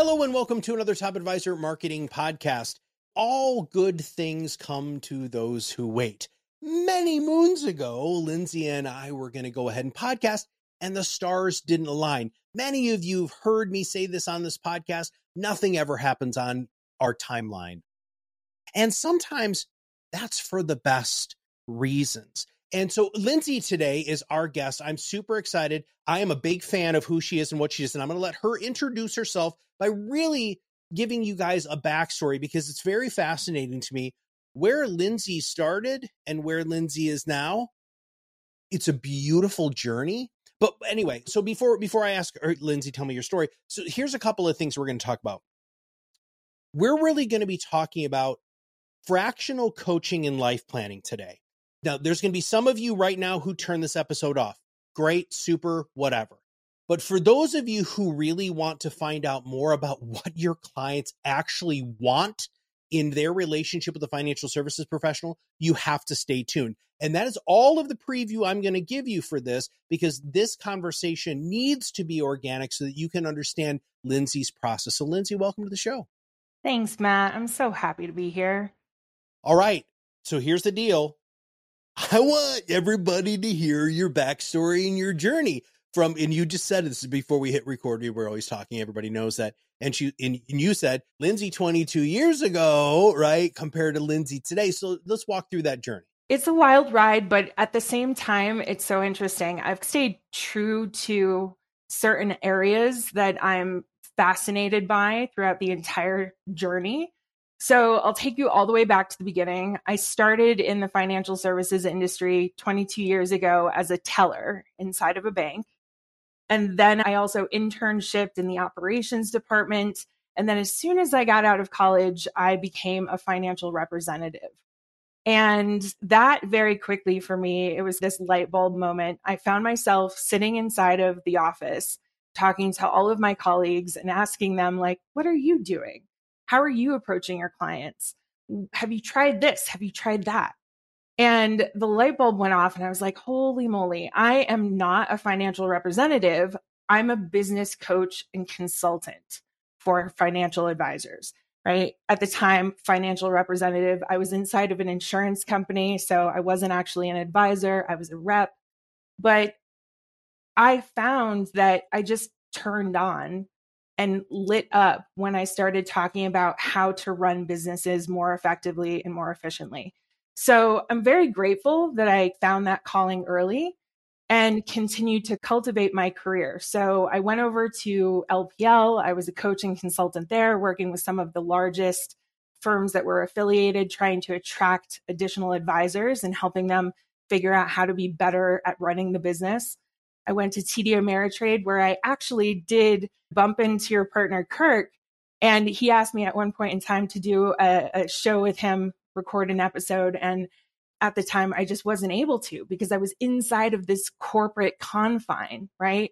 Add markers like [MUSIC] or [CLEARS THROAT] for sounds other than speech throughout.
Hello, and welcome to another Top Advisor Marketing Podcast. All good things come to those who wait. Many moons ago, Lindsay and I were going to go ahead and podcast, and the stars didn't align. Many of you have heard me say this on this podcast. Nothing ever happens on our timeline. And sometimes that's for the best reasons. And so Lindsay today is our guest. I'm super excited. I am a big fan of who she is and what she is. And I'm going to let her introduce herself by really giving you guys a backstory because it's very fascinating to me where Lindsay started and where Lindsay is now. It's a beautiful journey. But anyway, so before before I ask Lindsay, tell me your story. So here's a couple of things we're going to talk about. We're really going to be talking about fractional coaching and life planning today. Now, there's going to be some of you right now who turn this episode off. Great, super, whatever. But for those of you who really want to find out more about [LAUGHS] what your clients actually want in their relationship with a financial services professional, you have to stay tuned. And that is all of the preview I'm going to give you for this because this conversation needs to be organic so that you can understand Lindsay's process. So, Lindsay, welcome to the show. Thanks, Matt. I'm so happy to be here. All right. So, here's the deal [LAUGHS] I want everybody to hear your backstory and your journey from and you just said this before we hit record we were always talking everybody knows that and she and, and you said lindsay 22 years ago right compared to lindsay today so let's walk through that journey. It's a wild ride but at the same time it's so interesting. I've stayed true to certain areas that i'm fascinated by throughout the entire journey so I'll take you all the way back to the beginning. I started in the financial services industry 22 years ago as a teller inside of a bank. And then I also internshiped in the operations department. And then as soon as I got out of college, I became a financial representative. And that very quickly for me, it was this light bulb moment. I found myself sitting inside of the office, talking to all of my colleagues and asking them, like, what are you doing? How are you approaching your clients? Have you tried this? Have you tried that? And the light bulb went off, and I was like, holy moly, I am not a financial representative. I'm a business coach and consultant for financial advisors, right? At the time, financial representative, I was inside of an insurance company. So I wasn't actually an advisor, I was a rep. But I found that I just turned on and lit up when I started talking about how to run businesses more effectively and more efficiently. So I'm very grateful that I found that calling early and continued to cultivate my career. So I went over to LPL. I was a coaching consultant there, working with some of the largest firms that were affiliated, trying to attract additional advisors and helping them figure out how to be better at running the business. I went to TD Ameritrade, where I actually did bump into your partner, Kirk. And he asked me at one point in time to do a, a show with him record an episode. And at the time, I just wasn't able to because I was inside of this corporate confine, right?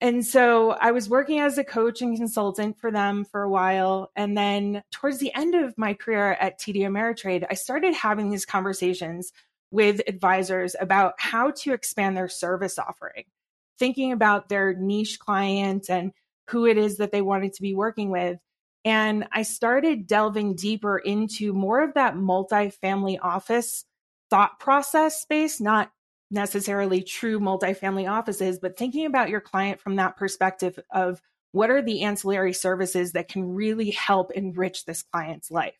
And so I was working as a coach and consultant for them for a while. And then towards the end of my career at TD Ameritrade, I started having these conversations with advisors about how to expand their service offering, thinking about their niche client and who it is that they wanted to be working with. And I started delving deeper into more of that multifamily office thought process space, not necessarily true multifamily offices, but thinking about your client from that perspective of what are the ancillary services that can really help enrich this client's life.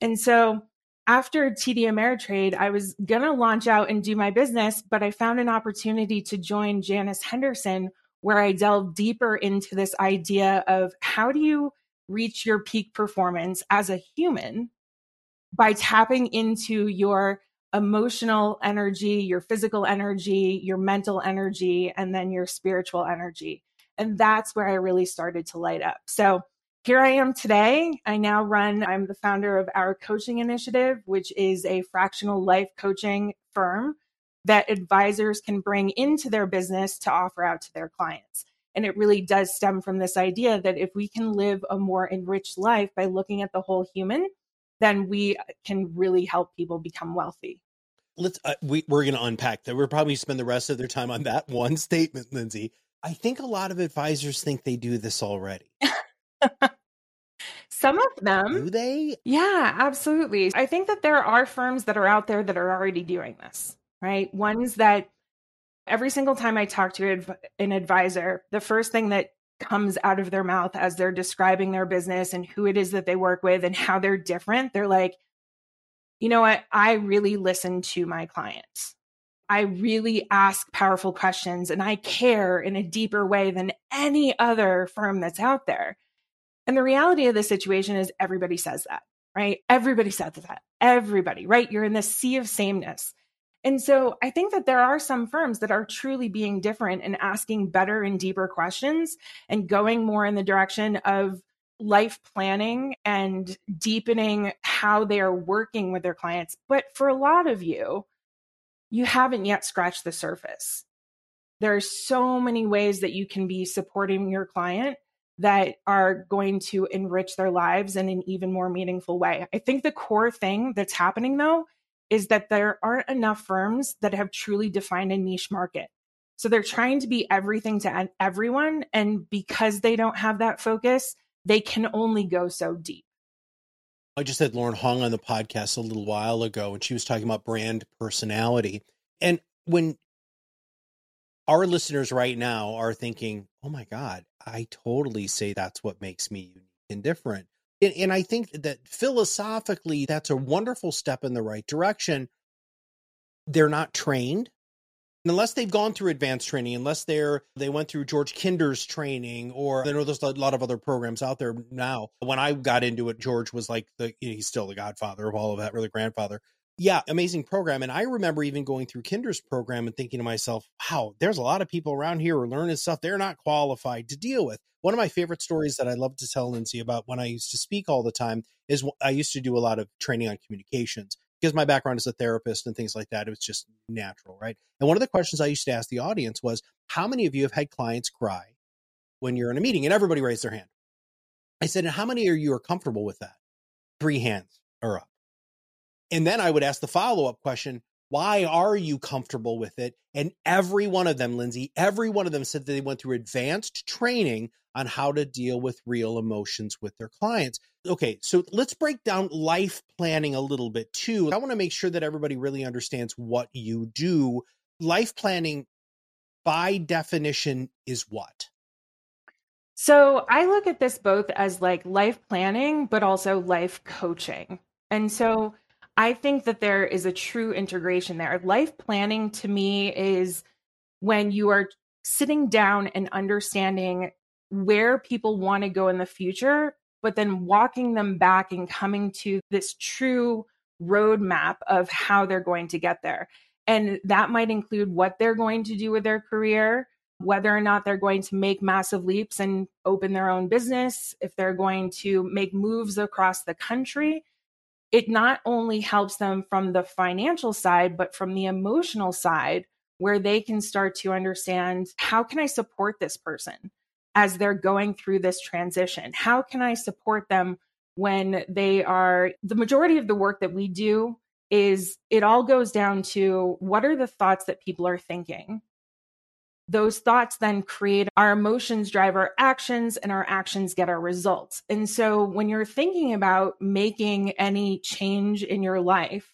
And so after TD Ameritrade, I was going to launch out and do my business, but I found an opportunity to join Janus Henderson, where I delved deeper into this idea of how do you reach your peak performance as a human by tapping into your emotional energy, your physical energy, your mental energy, and then your spiritual energy. And that's where I really started to light up. So here I am today. I now run, I'm the founder of our coaching initiative, which is a fractional life coaching firm that advisors can bring into their business to offer out to their clients. And it really does stem from this idea that if we can live a more enriched life by looking at the whole human, then we can really help people become wealthy. Let's uh, we we're going to unpack that. We're probably spend the rest of their time on that [LAUGHS] one statement, Lindsay. I think a lot of advisors think they do this already. [LAUGHS] [LAUGHS] Some of them. Do they? Yeah, absolutely. I think that there are firms that are out there that are already doing this, right? Ones that every single time I talk to an advisor, the first thing that comes out of their mouth as they're describing their business and who it is that they work with and how they're different, they're like, you know what? I really listen to my clients. I really ask powerful questions and I care in a deeper way than any other firm that's out there. And the reality of the situation is everybody says that, right? Everybody says that. Everybody, right? You're in this sea of sameness. And so I think that there are some firms that are truly being different and asking better and deeper questions and going more in the direction of life planning and deepening how they are working with their clients. But for a lot of you, you haven't yet scratched the surface. There are so many ways that you can be supporting your client that are going to enrich their lives in an even more meaningful way. I think the core thing that's happening though is that there aren't enough firms that have truly defined a niche market. So they're trying to be everything to everyone. And because they don't have that focus, they can only go so deep. I just had Lauren Hong on the podcast a little while ago, and she was talking about brand personality. And when our listeners right now are thinking, oh my God, I totally say that's what makes me unique and different. And, and I think that philosophically, that's a wonderful step in the right direction. They're not trained unless they've gone through advanced training, unless they're they went through George Kinder's training, or I know there's a lot of other programs out there now. When I got into it, George was like the he's still the godfather of all of that, really grandfather yeah, amazing program. And I remember even going through Kinder's program and thinking to myself, wow, there's a lot of people around here who are learning stuff they're not qualified to deal with. One of my favorite stories that I love to tell Lindsay about when I used to speak all the time is I used to do a lot of training on communications because my background as a therapist and things like that. It was just natural, right? And one of the questions I used to ask the audience was, how many of you have had clients cry when you're in a meeting? And everybody raised their hand. I said, and how many of you are comfortable with that? Three hands are up. And then I would ask the follow up question why are you comfortable with it? And every one of them, Lindsay, every one of them said that they went through advanced training on how to deal with real emotions with their clients. Okay, so let's break down life planning a little bit too. I want to make sure that everybody really understands what you do. Life planning, by definition, is what? So I look at this both as like life planning, but also life coaching. And so I think that there is a true integration there. Life planning to me is when you are sitting down and understanding where people want to go in the future, but then walking them back and coming to this true roadmap of how they're going to get there. And that might include what they're going to do with their career, whether or not they're going to make massive leaps and open their own business, if they're going to make moves across the country it not only helps them from the financial side, but from the emotional side, where they can start to understand how can I support this person as they're going through this transition? How can I support them when they are the majority of the work that we do is it all goes down to what are the thoughts that people are thinking those thoughts then create our emotions drive our actions and our actions get our results. And so when you're thinking about making any change in your life,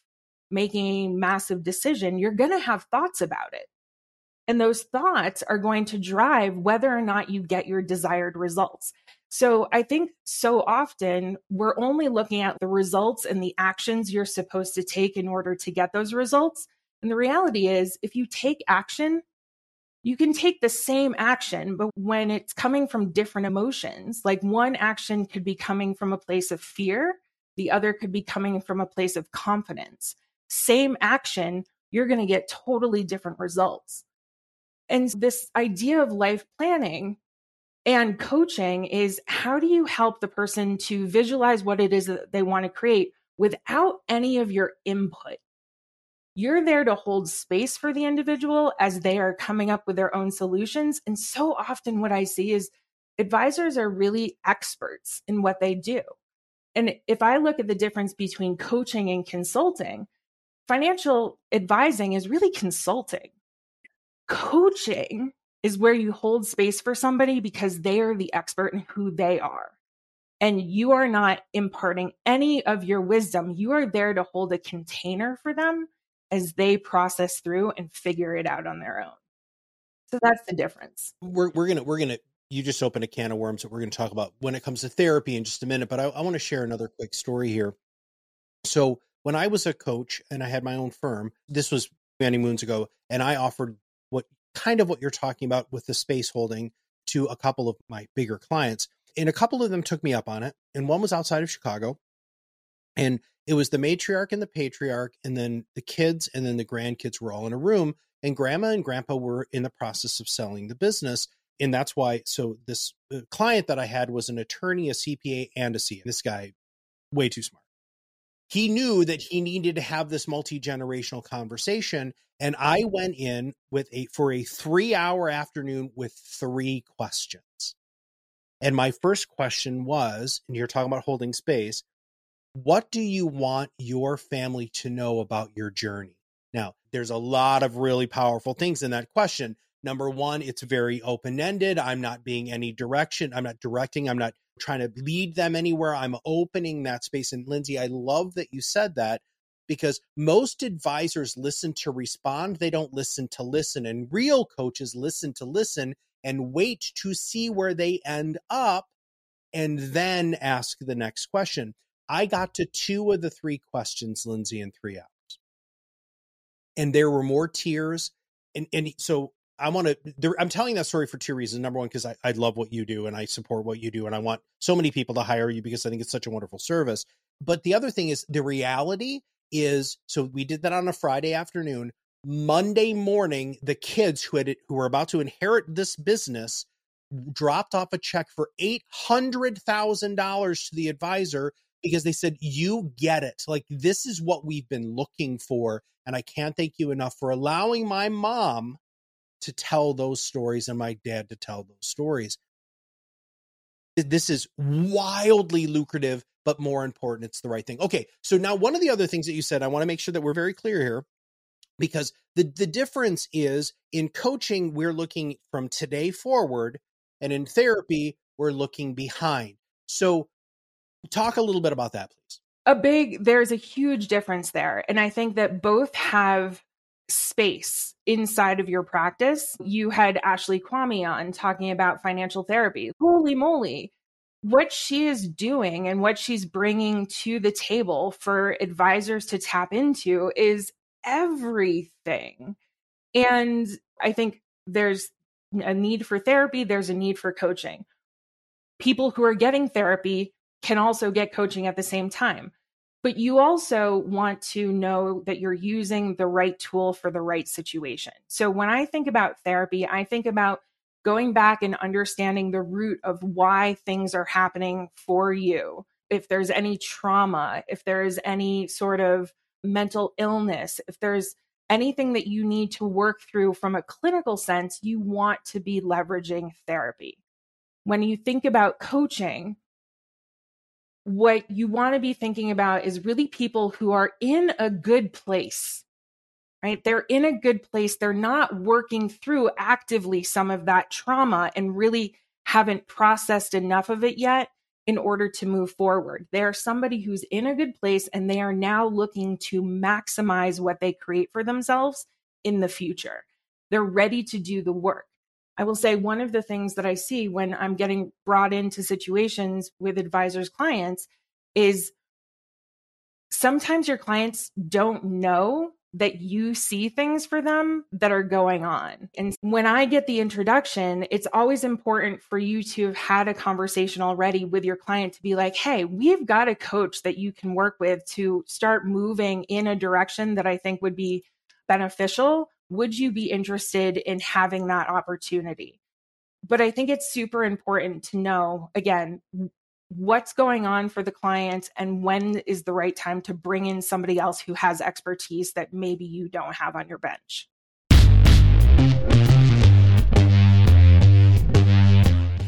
making a massive decision, you're going to have thoughts about it. And those thoughts are going to drive whether or not you get your desired results. So I think so often we're only looking at the results and the actions you're supposed to take in order to get those results. And the reality is, if you take action, you can take the same action, but when it's coming from different emotions, like one action could be coming from a place of fear, the other could be coming from a place of confidence. same action, you're going to get totally different results. And this idea of life planning and coaching is how do you help the person to visualize what it is that they want to create without any of your input? You're there to hold space for the individual as they are coming up with their own solutions. And so often, what I see is advisors are really experts in what they do. And if I look at the difference between coaching and consulting, financial advising is really consulting. Coaching is where you hold space for somebody because they are the expert in who they are. And you are not imparting any of your wisdom. You are there to hold a container for them as they process through and figure it out on their own. So that's the difference. We're we're gonna we're gonna you just opened a can of worms that we're gonna talk about when it comes to therapy in just a minute. But I, I want to share another quick story here. So when I was a coach and I had my own firm, this was many moons ago, and I offered what kind of what you're talking about with the space holding to a couple of my bigger clients. And a couple of them took me up on it. And one was outside of Chicago. And it was the matriarch and the patriarch, and then the kids and then the grandkids were all in a room. And grandma and grandpa were in the process of selling the business. And that's why, so this uh, client that I had was an attorney, a CPA, and a CA. This guy, way too smart. He knew that he needed to have this multi generational conversation. And I went in with a for a three hour afternoon with three questions. And my first question was, and you're talking about holding space, what do you want your family to know about your journey? Now, there's a lot of really powerful things in that question. Number one, it's very open ended. I'm not being any direction. I'm not directing. I'm not trying to lead them anywhere. I'm opening that space. And Lindsay, I love that you said that because most advisors listen to respond. They don't listen to listen. And real coaches listen to listen and wait to see where they end up and then ask the next question. I got to two of the three questions, Lindsay, in three hours. And there were more tears. And, and so I want to, I'm telling that story for two reasons. Number one, because I, I love what you do and I support what you do. And I want so many people to hire you because I think it's such a wonderful service. But the other thing is the reality is so we did that on a Friday afternoon. Monday morning, the kids who had who were about to inherit this business dropped off a check for eight hundred thousand dollars to the advisor because they said, You get it. Like, this is what we've been looking for. And I can't thank you enough for allowing my mom to tell those stories and my dad to tell those stories. This is wildly lucrative, but more important, it's the right thing. Okay, so now one of the other things that you said, I want to make sure that we're very clear here because the, the difference is in coaching, we're looking from today forward, and in therapy, we're looking behind. So Talk a little bit about that, please. A big, there's a huge difference there. And I think that both have space inside of your practice. You had Ashley Quamme on talking about financial therapy. Holy moly. What she is doing and what she's bringing to the table for advisors to tap into is everything. And I think there's a need for therapy, there's a need for coaching. People who are getting therapy can also get coaching at the same time. But you also want to know that you're using the right tool for the right situation. So when I think about therapy, I think about going back and understanding the root of why things are happening for you. If there's any trauma, if there's any sort of mental illness, if there's anything that you need to work through from a clinical sense, you want to be leveraging therapy. When you think about coaching, what you want to be thinking about is really people who are in a good place, right? They're in a good place. They're not working through actively some of that trauma and really haven't processed enough of it yet in order to move forward. They're somebody who's in a good place and they are now looking to maximize what they create for themselves in the future. They're ready to do the work. I will say one of the things that I see when I'm getting brought into situations with advisors' clients is sometimes your clients don't know that you see things for them that are going on. And when I get the introduction, it's always important for you to have had a conversation already with your client to be like, hey, we've got a coach that you can work with to start moving in a direction that I think would be beneficial. Would you be interested in having that opportunity? But I think it's super important to know again, what's going on for the client and when is the right time to bring in somebody else who has expertise that maybe you don't have on your bench.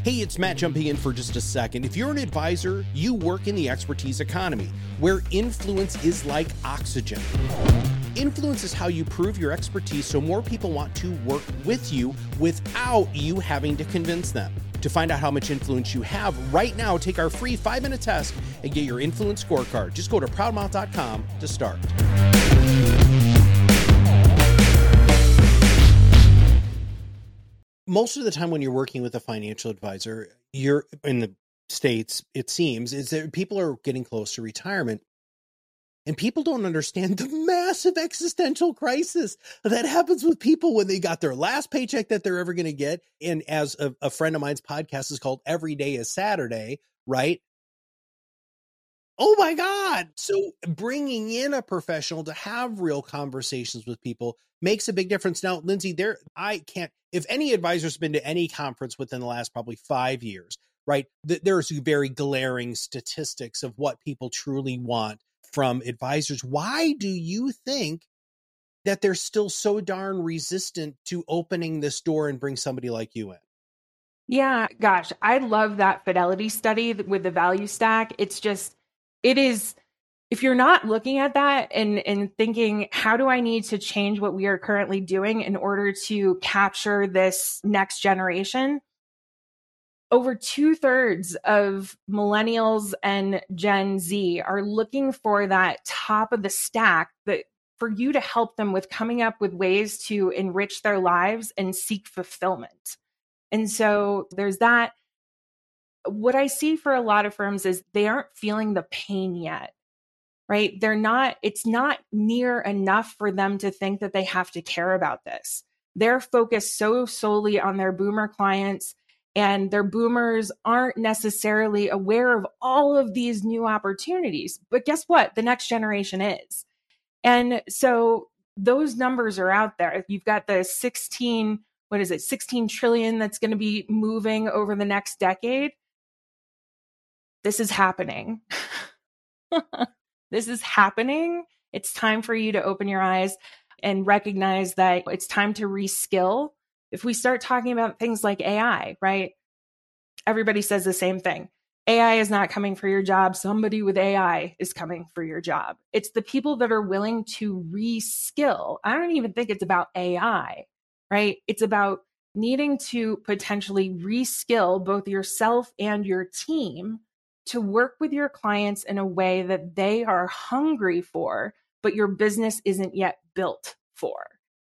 Hey, it's Matt jumping in for just a second. If you're an advisor, you work in the expertise economy, where influence is like oxygen. Influence is how you prove your expertise so more people want to work with you without you having to convince them. To find out how much influence you have right now, take our free five minute test and get your influence scorecard. Just go to proudmouth.com to start. Most of the time, when you're working with a financial advisor, you're in the States, it seems, is that people are getting close to retirement and people don't understand the massive existential crisis that happens with people when they got their last paycheck that they're ever going to get. And as a, a, friend of mine's podcast is called Every Day is Saturday, right? Oh my God. So bringing in a professional to have real conversations with people makes a big difference. Now, Lindsay, there, I can't, if any advisor's been to any conference within the last probably five years, right, th- there's very glaring statistics of what people truly want from advisors. Why do you think that they're still so darn resistant to opening this door and bring somebody like you in? Yeah, gosh, I love that fidelity study with the value stack. It's just, it is, if you're not looking at that and, and thinking, how do I need to change what we are currently doing in order to capture this next generation? Over two thirds of millennials and Gen Z are looking for that top of the stack that for you to help them with coming up with ways to enrich their lives and seek fulfillment. And so there's that. What I see for a lot of firms is they aren't feeling the pain yet, right? They're not, it's not near enough for them to think that they have to care about this. They're focused so solely on their boomer clients and their boomers aren't necessarily aware of all of these new opportunities. But guess what? The next generation is. And so those numbers are out there. You've got the 16, what is it, 16 trillion that's going to be moving over the next decade. This is happening. [LAUGHS] this is happening. It's time for you to open your eyes and recognize that it's time to reskill if we start talking about things like AI, right? Everybody says the same thing. AI is not coming for your job. Somebody with AI is coming for your job. It's the people that are willing to reskill. I don't even think it's about AI, right? It's about needing to potentially reskill both yourself and your team to work with your clients in a way that they are hungry for, but your business isn't yet built for.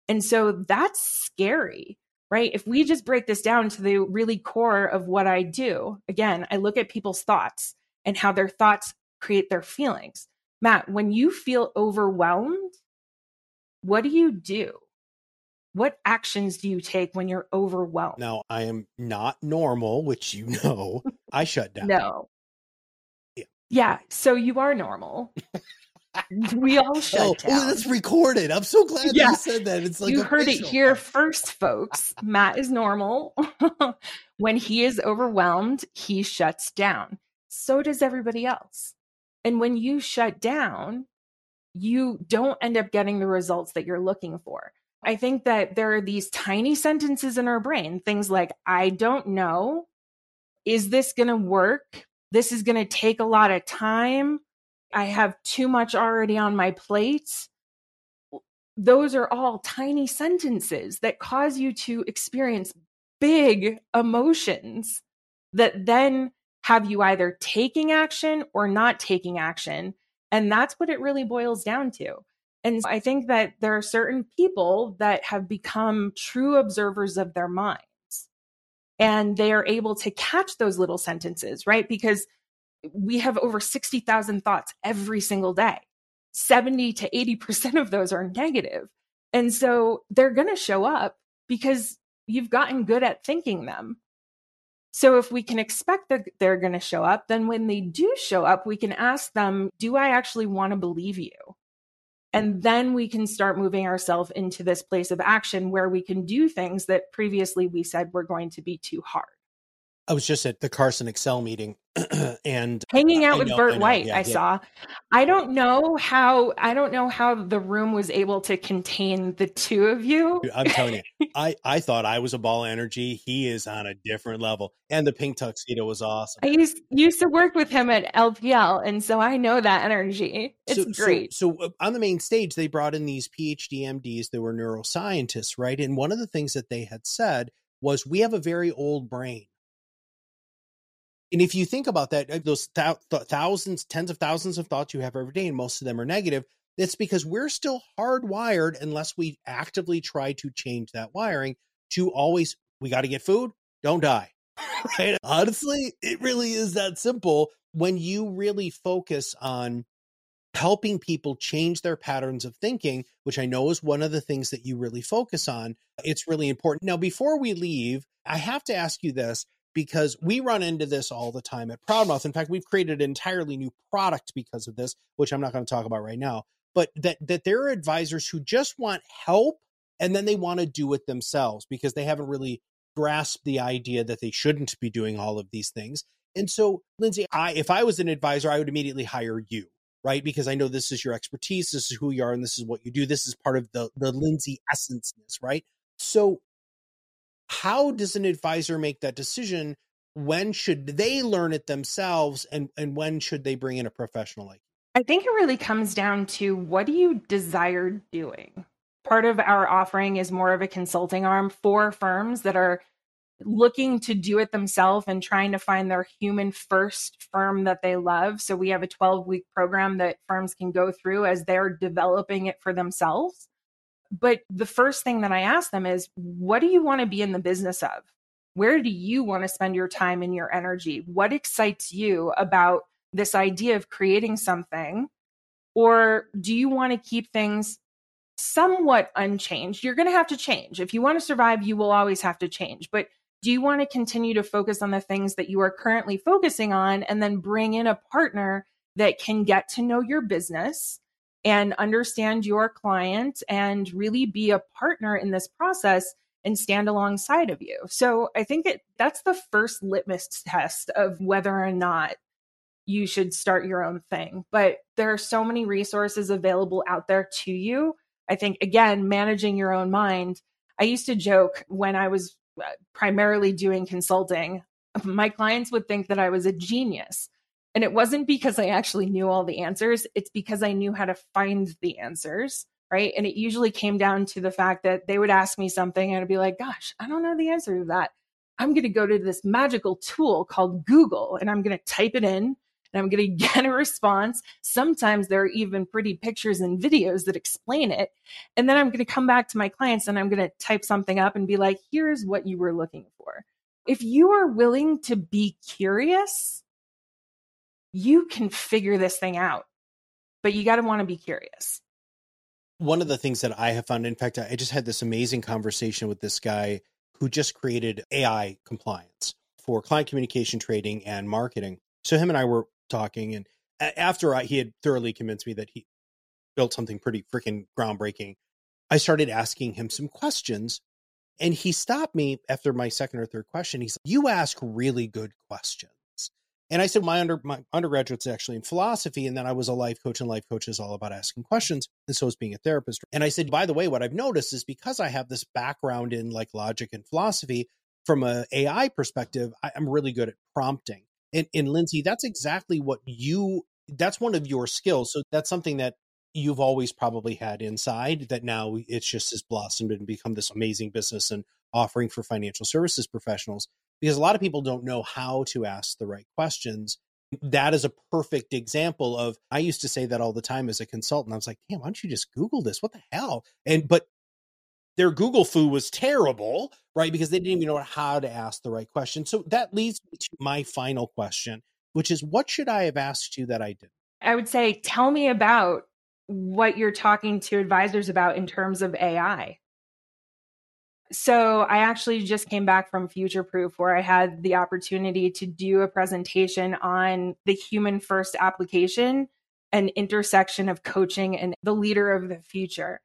And so that's scary right? If we just break this down to the really core of what I do, again, I look at people's thoughts and how their thoughts create their feelings. Matt, when you feel overwhelmed, what do you do? What actions do you take when you're overwhelmed? Now, I am not normal, which you know. I shut down. no. Yeah. yeah. So you are normal. [LAUGHS] we all shut [LAUGHS] oh, down. Oh, that's recorded. I'm so glad yeah. you said that. It's like you heard it here first, folks. Matt is normal. [LAUGHS] when he is overwhelmed, he shuts down. So does everybody else. And when you shut down, you don't end up getting the results that you're looking for. I think that there are these tiny sentences in our brain, things like, I don't know. Is this going to work? This is going to take a lot of time. I have too much already on my plate. Those are all tiny sentences that cause you to experience big emotions that then have you either taking action or not taking action. And that's what it really boils down to. And I think that there are certain people that have become true observers of their minds and they are able to catch those little sentences, right? Because we have over 60,000 thoughts every single day. 70 to 80% of those are negative. And so they're going to show up because you've gotten good at thinking them. So if we can expect that they're going to show up, then when they do show up, we can ask them, Do I actually want to believe you? And then we can start moving ourselves into this place of action where we can do things that previously we said were going to be too hard. I was just at the Carson Excel meeting [CLEARS THROAT] and hanging out with know, Burt I White. Yeah, I yeah. saw. I don't know how. I don't know how the room was able to contain the two of you. I'm telling you, [LAUGHS] I I thought I was a ball of energy. He is on a different level, and the pink tuxedo was awesome. I used used to work with him at LPL, and so I know that energy. It's so, great. So, so uh, on the main stage, they brought in these PhD MDs. They were neuroscientists, right? And one of the things that they had said was, "We have a very old brain." And if you think about that, uh, those th- thousands, tens of thousands of thoughts you have every day, and most of them are negative, it's because we're still hardwired unless we actively try to change that wiring to always, we got to get food, don't die. [LAUGHS] right? Honestly, it really is that simple when you really focus on helping people change their patterns of thinking, which I know is one of the things that you really focus on. It's really important. Now, before we leave, I have to ask you this because we run into this all the time at Proudmouth. In fact, we've created an entirely new product because of this, which I'm not going to talk about right now. But that that there are advisors who just want help and then they want to do it themselves because they haven't really grasped the idea that they shouldn't be doing all of these things. And so, Lindsay, I if I was an advisor, I would immediately hire you, right? Because I know this is your expertise, this is who you are, and this is what you do. This is part of the the Lindsay essence, right? So how does an advisor make that decision? When should they learn it themselves, and and when should they bring in a professional like? I think it really comes down to what do you desire doing. Part of our offering is more of a consulting arm for firms that are looking to do it themselves and trying to find their human first firm that they love. So we have a 12 week program that firms can go through as they're developing it for themselves. But the first thing that I ask them is, what do you want to be in the business of? Where do you want to spend your time and your energy? What excites you about this idea of creating something? Or do you want to keep things somewhat unchanged? You're going to have to change. If you want to survive, you will always have to change. But do you want to continue to focus on the things that you are currently focusing on and then bring in a partner that can get to know your business and understand your client and really be a partner in this process and stand alongside of you. So I think it, that's the first litmus test of whether or not you should start your own thing. But there are so many resources available out there to you. I think, again, managing your own mind. I used to joke when I was uh, primarily doing consulting, my clients would think that I was a genius and it wasn't because I actually knew all the answers, it's because I knew how to find the answers. Right. And it usually came down to the fact that they would ask me something and I'd be like, gosh, I don't know the answer to that. I'm going to go to this magical tool called Google and I'm going to type it in and I'm going [LAUGHS] to get a response. Sometimes there are even pretty pictures and videos that explain it. And then I'm going to come back to my clients and I'm going to type something up and be like, here's what you were looking for. If you are willing to be curious, you can figure this thing out, but you got to want to be curious. One of the things that I have found, in fact, I just had this amazing conversation with this guy who just created AI compliance for client communication trading and marketing. So him and I were talking, and after I, he had thoroughly convinced me that he built something pretty freaking groundbreaking, I started asking him some questions. And he stopped me after my second or third question. He's like, You ask really good questions. And I said my under my undergraduate's actually in philosophy, and then I was a life coach, and life coach is all about asking questions, and so is being a therapist. And I said, by the way, what I've noticed is because I have this background in like logic and philosophy, from a AI perspective, I, am really good at prompting. And, and Lindsay, that's exactly what you that's one of your skills. So that's something that you've always probably had inside that now it's just has blossomed and become this amazing business and offering for financial services professionals because a lot of people don't know how to ask the right questions. That is a perfect example of I used to say that all the time as a consultant. I was like, damn, why don't you just Google this? What the hell? And but their Google foo was terrible, right? Because they didn't even know how to ask the right question. So that leads me to my final question, which is what should I have asked you that I didn't? I would say, tell me about what you're talking to advisors about in terms of AI. So, I actually just came back from Future Proof where I had the opportunity to do a presentation on the human first application and intersection of coaching and the leader of the future.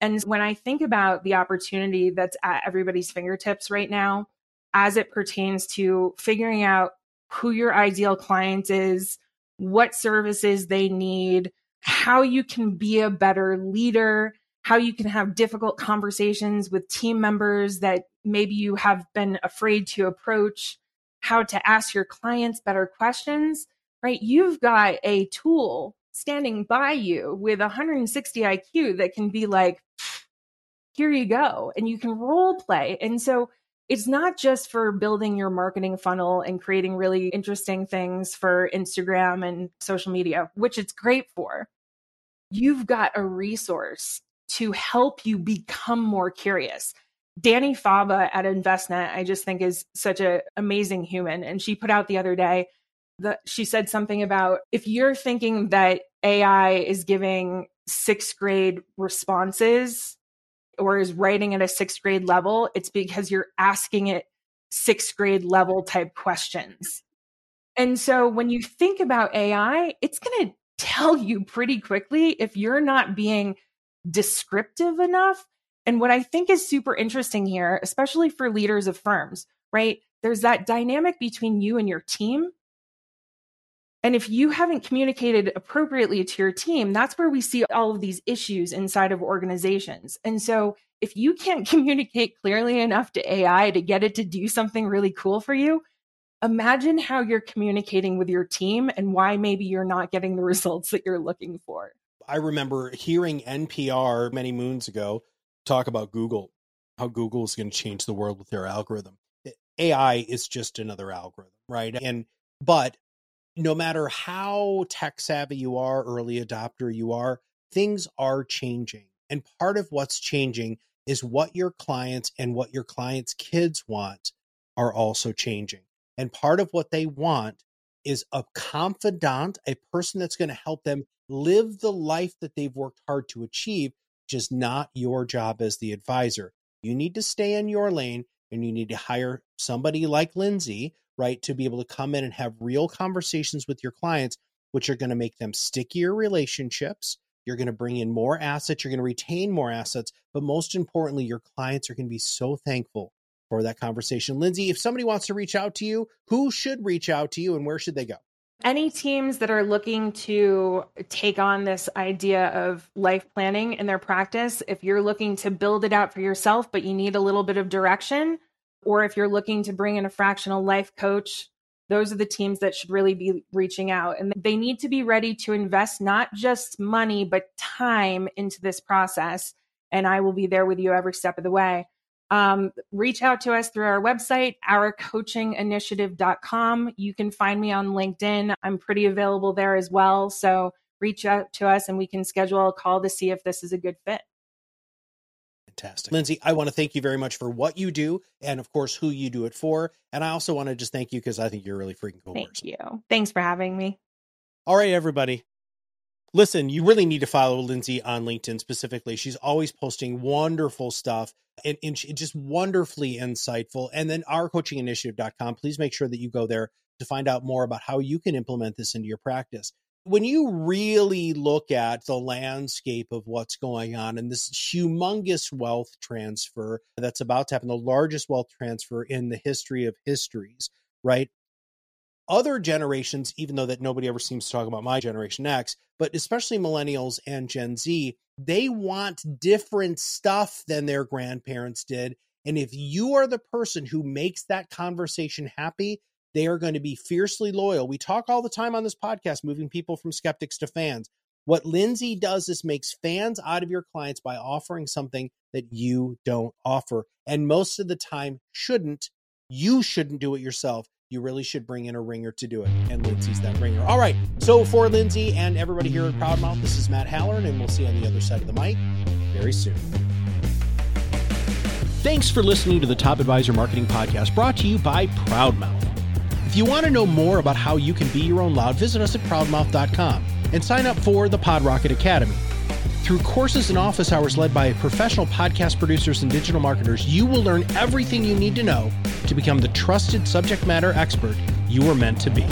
And when I think about the opportunity that's at everybody's fingertips right now, as it pertains to figuring out who your ideal client is, what services they need, how you can be a better leader, how you can have difficult conversations with team members that maybe you have been afraid to approach, how to ask your clients better questions, right? You've got a tool standing by you with 160 IQ that can be like, here you go. And you can role play. And so it's not just for building your marketing funnel and creating really interesting things for Instagram and social media, which it's great for. You've got a resource to help you become more curious. Dani Fava at Envestnet, I just think is such an amazing human. And she put out the other day that she said something about if you're thinking that AI is giving sixth grade responses or is writing at a sixth grade level, it's because you're asking it sixth grade level type questions. And so when you think about AI, it's going to tell you pretty quickly if you're not being descriptive enough. And what I think is super interesting here, especially for leaders of firms, right? There's that dynamic between you and your team and if you haven't communicated appropriately to your team, that's where we see all of these issues inside of organizations. And so if you can't [LAUGHS] communicate clearly enough to AI to get it to do something really cool for you, imagine how you're communicating with your team and why maybe you're not getting the [LAUGHS] results that you're looking for. I remember hearing NPR many moons ago talk about Google, how Google is going to change the world with their algorithm. AI is just another algorithm, right? And but no matter how tech savvy you are, early adopter you are, things are changing. And part of what's changing is what your clients and what your clients' kids want are also changing. And part of what they want is a confidant, a person that's going to help them live the life that they've worked hard to achieve, is not your job as the advisor. You need to stay in your lane and you need to hire somebody like Lindsay right? To be able to come in and have real conversations with your clients, which are going to make them stickier relationships. You're going to bring in more assets. You're going to retain more assets. But most importantly, your clients are going to be so thankful for that conversation. Lindsay, if somebody wants to reach out to you, who should reach out to you and where should they go? Any teams that are looking to take on this idea of life planning in their practice, if you're looking to build it out for yourself, but you need a little bit of direction, or if you're looking to bring in a fractional life coach, those are the teams that should really be reaching out. And they need to be ready to invest not just money, but time into this process. And I will be there with you every step of the way. Um, reach out to us through our website, ourcoachinginitiative.com. You can find me on LinkedIn. I'm pretty available there as well. So reach out to us and we can schedule a call to see if this is a good fit. Fantastic. Lindsay, I want to thank you very much for what you do and, of course, who you do it for. And I also want to just thank you because I think you're really freaking cool thank person. you. Thanks for having me. All right, everybody. Listen, you really need to follow Lindsay on LinkedIn specifically. She's always posting wonderful stuff and, and just wonderfully insightful. And then ourcoachinginitiative.com. Please make sure that you go there to find out more about how you can implement this into your practice when you really look at the landscape of what's going on and this humongous wealth transfer that's about to happen, the largest wealth transfer in the history of histories, right? Other generations, even though that nobody ever seems to talk about my generation X, but especially millennials and Gen Z, they want different stuff than their grandparents did. And if you are the person who makes that conversation happy, they are going to be fiercely loyal. We talk all the time on this podcast, moving people from skeptics to fans. What Lindsay does is makes fans out of your clients by offering something that you don't offer. And most of the time, shouldn't. You shouldn't do it yourself. You really should bring in a ringer to do it. And Lindsay's that ringer. All right. So for Lindsay and everybody here at Proudmouth, this is Matt Halloran, and we'll see you on the other side of the mic very soon. Thanks for listening to the Top Advisor Marketing Podcast brought to you by Proudmouth. If you want to know more about how you can be your own loud, visit us at proudmouth.com and sign up for the PodRocket Academy. Through courses and office hours led by professional podcast producers and digital marketers, you will learn everything you need to know to become the trusted subject matter expert you were meant to be.